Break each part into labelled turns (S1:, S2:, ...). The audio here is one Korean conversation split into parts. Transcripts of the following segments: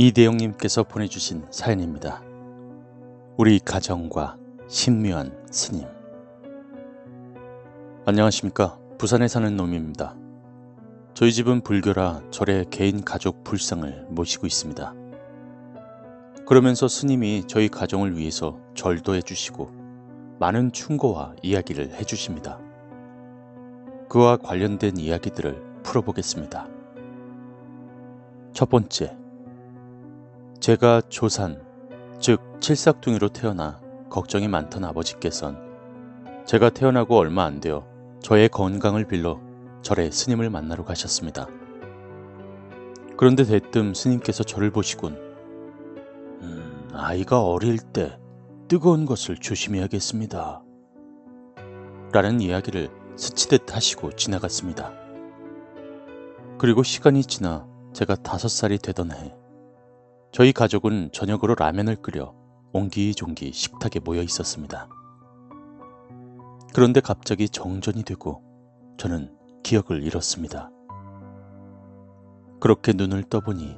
S1: 이대영님께서 보내주신 사연입니다. 우리 가정과 신묘한 스님. 안녕하십니까. 부산에 사는 놈입니다. 저희 집은 불교라 절에 개인 가족 불상을 모시고 있습니다. 그러면서 스님이 저희 가정을 위해서 절도 해주시고 많은 충고와 이야기를 해주십니다. 그와 관련된 이야기들을 풀어보겠습니다. 첫 번째, 제가 조산, 즉 칠삭둥이로 태어나 걱정이 많던 아버지께선 제가 태어나고 얼마 안 되어 저의 건강을 빌러 절에 스님을 만나러 가셨습니다. 그런데 대뜸 스님께서 저를 보시곤 음, 아이가 어릴 때 뜨거운 것을 조심해야겠습니다. 라는 이야기를 스치듯 하시고 지나갔습니다. 그리고 시간이 지나 제가 다섯 살이 되던 해, 저희 가족은 저녁으로 라면을 끓여 옹기종기 식탁에 모여 있었습니다. 그런데 갑자기 정전이 되고 저는 기억을 잃었습니다. 그렇게 눈을 떠보니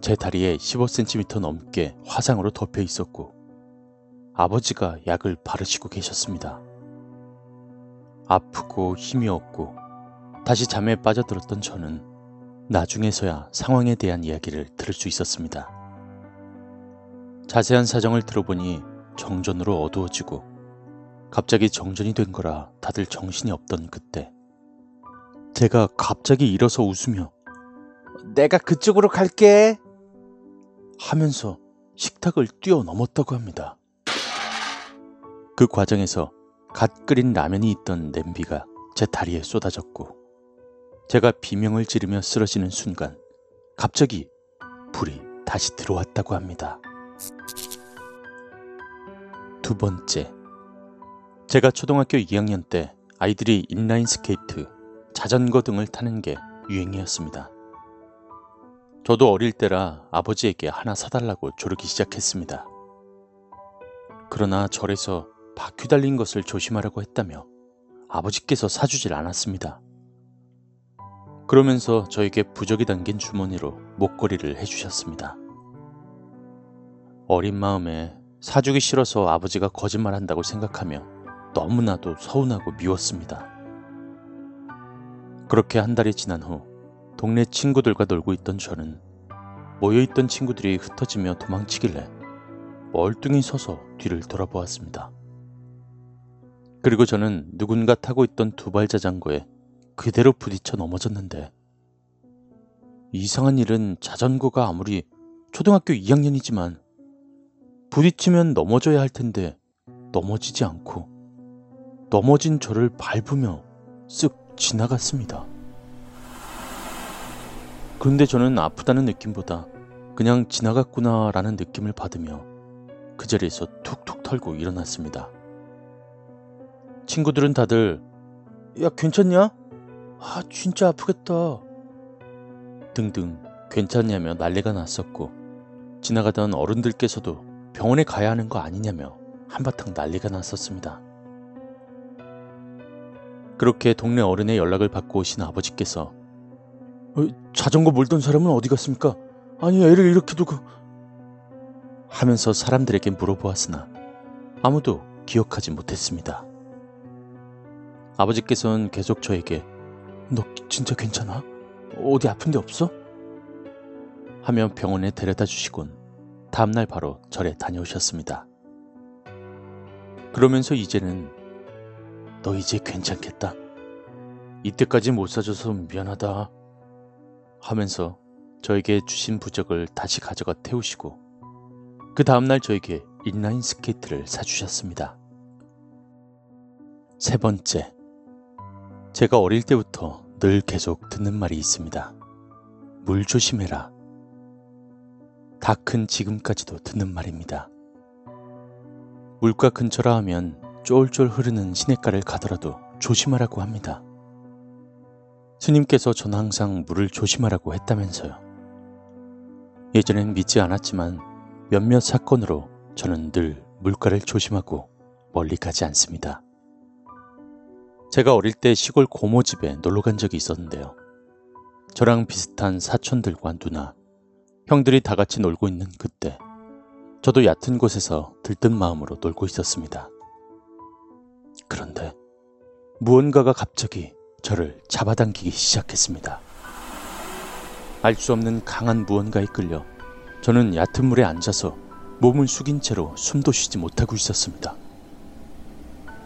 S1: 제 다리에 15cm 넘게 화상으로 덮여 있었고 아버지가 약을 바르시고 계셨습니다. 아프고 힘이 없고 다시 잠에 빠져들었던 저는 나중에서야 상황에 대한 이야기를 들을 수 있었습니다. 자세한 사정을 들어보니 정전으로 어두워지고 갑자기 정전이 된 거라 다들 정신이 없던 그때 제가 갑자기 일어서 웃으며 내가 그쪽으로 갈게 하면서 식탁을 뛰어넘었다고 합니다. 그 과정에서 갓 끓인 라면이 있던 냄비가 제 다리에 쏟아졌고 제가 비명을 지르며 쓰러지는 순간 갑자기 불이 다시 들어왔다고 합니다. 두 번째, 제가 초등학교 2학년 때 아이들이 인라인 스케이트, 자전거 등을 타는 게 유행이었습니다. 저도 어릴 때라 아버지에게 하나 사달라고 조르기 시작했습니다. 그러나 절에서 바퀴 달린 것을 조심하라고 했다며 아버지께서 사주질 않았습니다. 그러면서 저에게 부적이 담긴 주머니로 목걸이를 해주셨습니다. 어린 마음에 사주기 싫어서 아버지가 거짓말한다고 생각하며 너무나도 서운하고 미웠습니다. 그렇게 한 달이 지난 후 동네 친구들과 놀고 있던 저는 모여있던 친구들이 흩어지며 도망치길래 멀뚱히 서서 뒤를 돌아보았습니다. 그리고 저는 누군가 타고 있던 두발 자전거에 그대로 부딪혀 넘어졌는데 이상한 일은 자전거가 아무리 초등학교 2학년이지만 부딪히면 넘어져야 할 텐데 넘어지지 않고 넘어진 저를 밟으며 쓱 지나갔습니다. 그런데 저는 아프다는 느낌보다 그냥 지나갔구나라는 느낌을 받으며 그 자리에서 툭툭 털고 일어났습니다. 친구들은 다들 야 괜찮냐? 아 진짜 아프겠다. 등등 괜찮냐며 난리가 났었고 지나가던 어른들께서도 병원에 가야 하는 거 아니냐며 한바탕 난리가 났었습니다. 그렇게 동네 어른의 연락을 받고 오신 아버지께서 어, 자전거 몰던 사람은 어디 갔습니까? 아니 애를 이렇게 두고 하면서 사람들에게 물어보았으나 아무도 기억하지 못했습니다. 아버지께서는 계속 저에게 너 진짜 괜찮아? 어디 아픈 데 없어? 하며 병원에 데려다 주시곤 다음날 바로 절에 다녀오셨습니다. 그러면서 이제는 너 이제 괜찮겠다. 이때까지 못 사줘서 미안하다. 하면서 저에게 주신 부적을 다시 가져가 태우시고 그 다음날 저에게 인라인 스케이트를 사주셨습니다. 세 번째, 제가 어릴 때부터 늘 계속 듣는 말이 있습니다. 물 조심해라. 다 큰 지금까지도 듣는 말입니다. 물가 근처라 하면 쫄쫄 흐르는 시냇가를 가더라도 조심하라고 합니다. 스님께서 전 항상 물을 조심하라고 했다면서요. 예전엔 믿지 않았지만 몇몇 사건으로 저는 늘 물가를 조심하고 멀리 가지 않습니다. 제가 어릴 때 시골 고모집에 놀러 간 적이 있었는데요. 저랑 비슷한 사촌들과 누나, 형들이 다 같이 놀고 있는 그때 저도 얕은 곳에서 들뜬 마음으로 놀고 있었습니다. 그런데 무언가가 갑자기 저를 잡아당기기 시작했습니다. 알 수 없는 강한 무언가에 끌려 저는 얕은 물에 앉아서 몸을 숙인 채로 숨도 쉬지 못하고 있었습니다.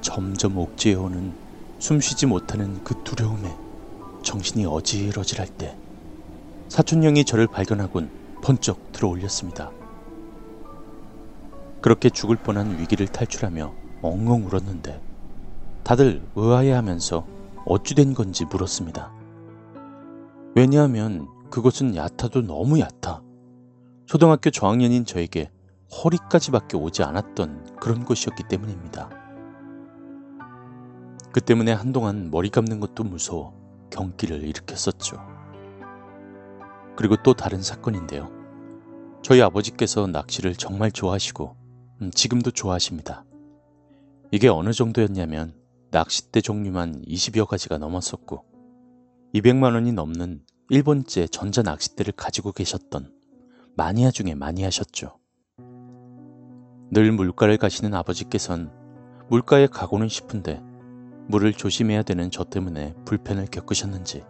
S1: 점점 옥지에 오는 숨 쉬지 못하는 그 두려움에 정신이 어지러질할 때 사촌 형이 저를 발견하곤 번쩍 들어 올렸습니다. 그렇게 죽을 뻔한 위기를 탈출하며 엉엉 울었는데 다들 의아해하면서 어찌된 건지 물었습니다. 왜냐하면 그것은 얕아도 너무 얕아. 초등학교 저학년인 저에게 허리까지밖에 오지 않았던 그런 곳이었기 때문입니다. 그 때문에 한동안 머리 감는 것도 무서워 경기를 일으켰었죠. 그리고 또 다른 사건인데요. 저희 아버지께서 낚시를 정말 좋아하시고 음, 지금도 좋아하십니다. 이게 어느 정도였냐면 낚싯대 종류만 20여 가지가 넘었었고 200만 원이 넘는 일본제 전자 낚싯대를 가지고 계셨던 마니아 중에 마니아셨죠. 늘 물가를 가시는 아버지께선 물가에 가고는 싶은데 물을 조심해야 되는 저 때문에 불편을 겪으셨는지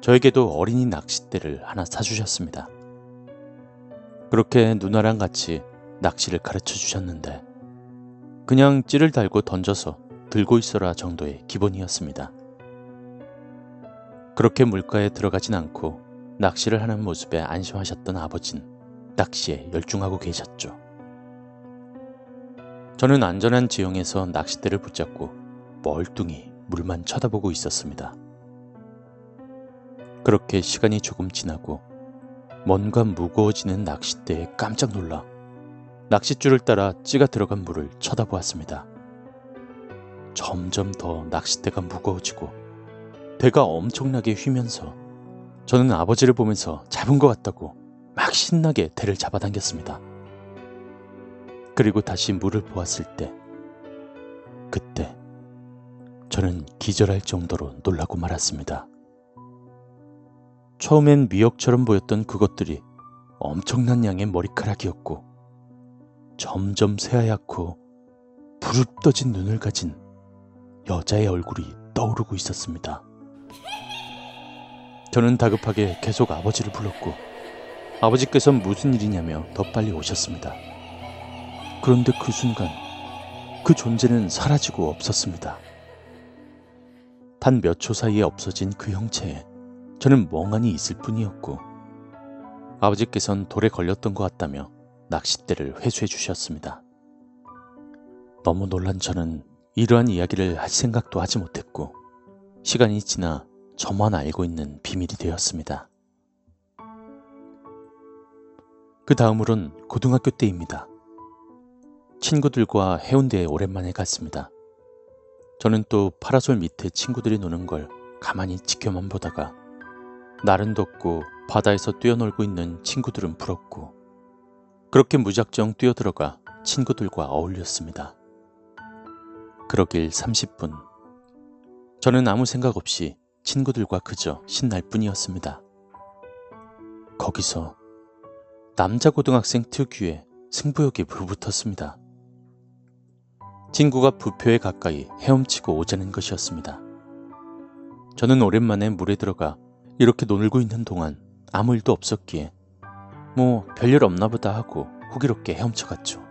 S1: 저에게도 어린이 낚싯대를 하나 사주셨습니다. 그렇게 누나랑 같이 낚시를 가르쳐 주셨는데 그냥 찌를 달고 던져서 들고 있어라 정도의 기본이었습니다. 그렇게 물가에 들어가진 않고 낚시를 하는 모습에 안심하셨던 아버진 낚시에 열중하고 계셨죠. 저는 안전한 지형에서 낚싯대를 붙잡고 멀뚱히 물만 쳐다보고 있었습니다. 그렇게 시간이 조금 지나고 뭔가 무거워지는 낚싯대에 깜짝 놀라 낚싯줄을 따라 찌가 들어간 물을 쳐다보았습니다. 점점 더 낚싯대가 무거워지고 배가 엄청나게 휘면서 저는 아버지를 보면서 잡은 것 같다고 막 신나게 대를 잡아당겼습니다. 그리고 다시 물을 보았을 때 그때 저는 기절할 정도로 놀라고 말았습니다. 처음엔 미역처럼 보였던 그것들이 엄청난 양의 머리카락이었고 점점 새하얗고 부릅 떠진 눈을 가진 여자의 얼굴이 떠오르고 있었습니다. 저는 다급하게 계속 아버지를 불렀고 아버지께서 무슨 일이냐며 더 빨리 오셨습니다. 그런데 그 순간 그 존재는 사라지고 없었습니다. 단 몇 초 사이에 없어진 그 형체에 저는 멍하니 있을 뿐이었고 아버지께선 돌에 걸렸던 것 같다며 낚싯대를 회수해 주셨습니다. 너무 놀란 저는 이러한 이야기를 할 생각도 하지 못했고 시간이 지나 저만 알고 있는 비밀이 되었습니다. 그 다음으론 고등학교 때입니다. 친구들과 해운대에 오랜만에 갔습니다. 저는 또 파라솔 밑에 친구들이 노는 걸 가만히 지켜만 보다가 날은 덥고 바다에서 뛰어놀고 있는 친구들은 부럽고 그렇게 무작정 뛰어들어가 친구들과 어울렸습니다. 그러길 30분. 저는 아무 생각 없이 친구들과 그저 신날 뿐이었습니다. 거기서 남자 고등학생 특유의 승부욕이 불붙었습니다. 친구가 부표에 가까이 헤엄치고 오자는 것이었습니다. 저는 오랜만에 물에 들어가 이렇게 놀고 있는 동안 아무 일도 없었기에 뭐 별일 없나 보다 하고 호기롭게 헤엄쳐갔죠.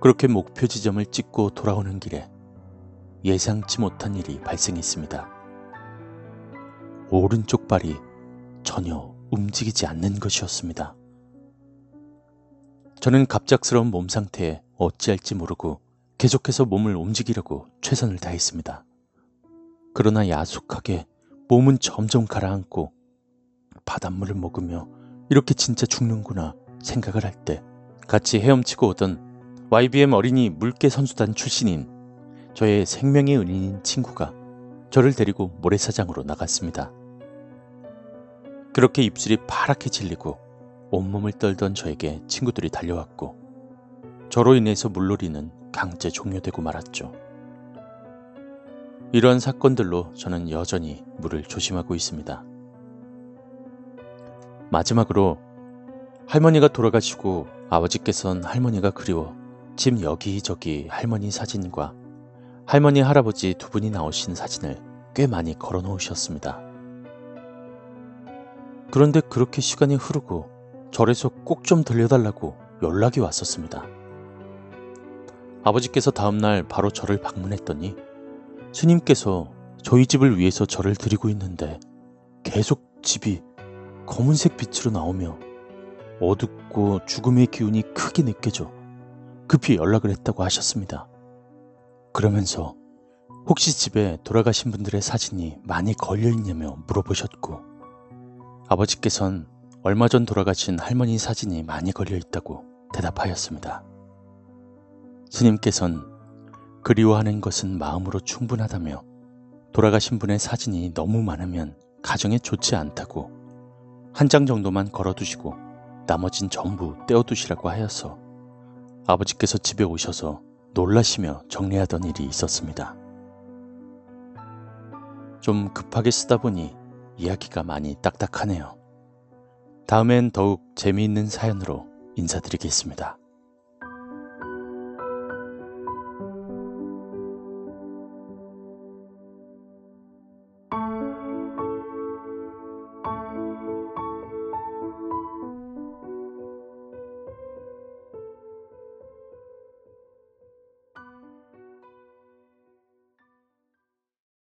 S1: 그렇게 목표 지점을 찍고 돌아오는 길에 예상치 못한 일이 발생했습니다. 오른쪽 발이 전혀 움직이지 않는 것이었습니다. 저는 갑작스러운 몸 상태에 어찌할지 모르고 계속해서 몸을 움직이려고 최선을 다했습니다. 그러나 야속하게 몸은 점점 가라앉고 바닷물을 먹으며 이렇게 진짜 죽는구나 생각을 할 때 같이 헤엄치고 오던 YBM 어린이 물개 선수단 출신인 저의 생명의 은인인 친구가 저를 데리고 모래사장으로 나갔습니다. 그렇게 입술이 파랗게 질리고 온몸을 떨던 저에게 친구들이 달려왔고 저로 인해서 물놀이는 강제 종료되고 말았죠. 이러한 사건들로 저는 여전히 물을 조심하고 있습니다. 마지막으로 할머니가 돌아가시고 아버지께선 할머니가 그리워 집 여기저기 할머니 사진과 할머니 할아버지 두 분이 나오신 사진을 꽤 많이 걸어 놓으셨습니다. 그런데 그렇게 시간이 흐르고 절에서 꼭 좀 들려달라고 연락이 왔었습니다. 아버지께서 다음날 바로 저를 방문했더니 스님께서 저희 집을 위해서 절을 드리고 있는데 계속 집이 검은색 빛으로 나오며 어둡고 죽음의 기운이 크게 느껴져 급히 연락을 했다고 하셨습니다. 그러면서 혹시 집에 돌아가신 분들의 사진이 많이 걸려 있냐며 물어보셨고 아버지께선 얼마 전 돌아가신 할머니 사진이 많이 걸려 있다고 대답하였습니다. 스님께선 그리워하는 것은 마음으로 충분하다며 돌아가신 분의 사진이 너무 많으면 가정에 좋지 않다고 한 장 정도만 걸어두시고 나머진 전부 떼어두시라고 하여서 아버지께서 집에 오셔서 놀라시며 정리하던 일이 있었습니다. 좀 급하게 쓰다 보니 이야기가 많이 딱딱하네요. 다음엔 더욱 재미있는 사연으로 인사드리겠습니다.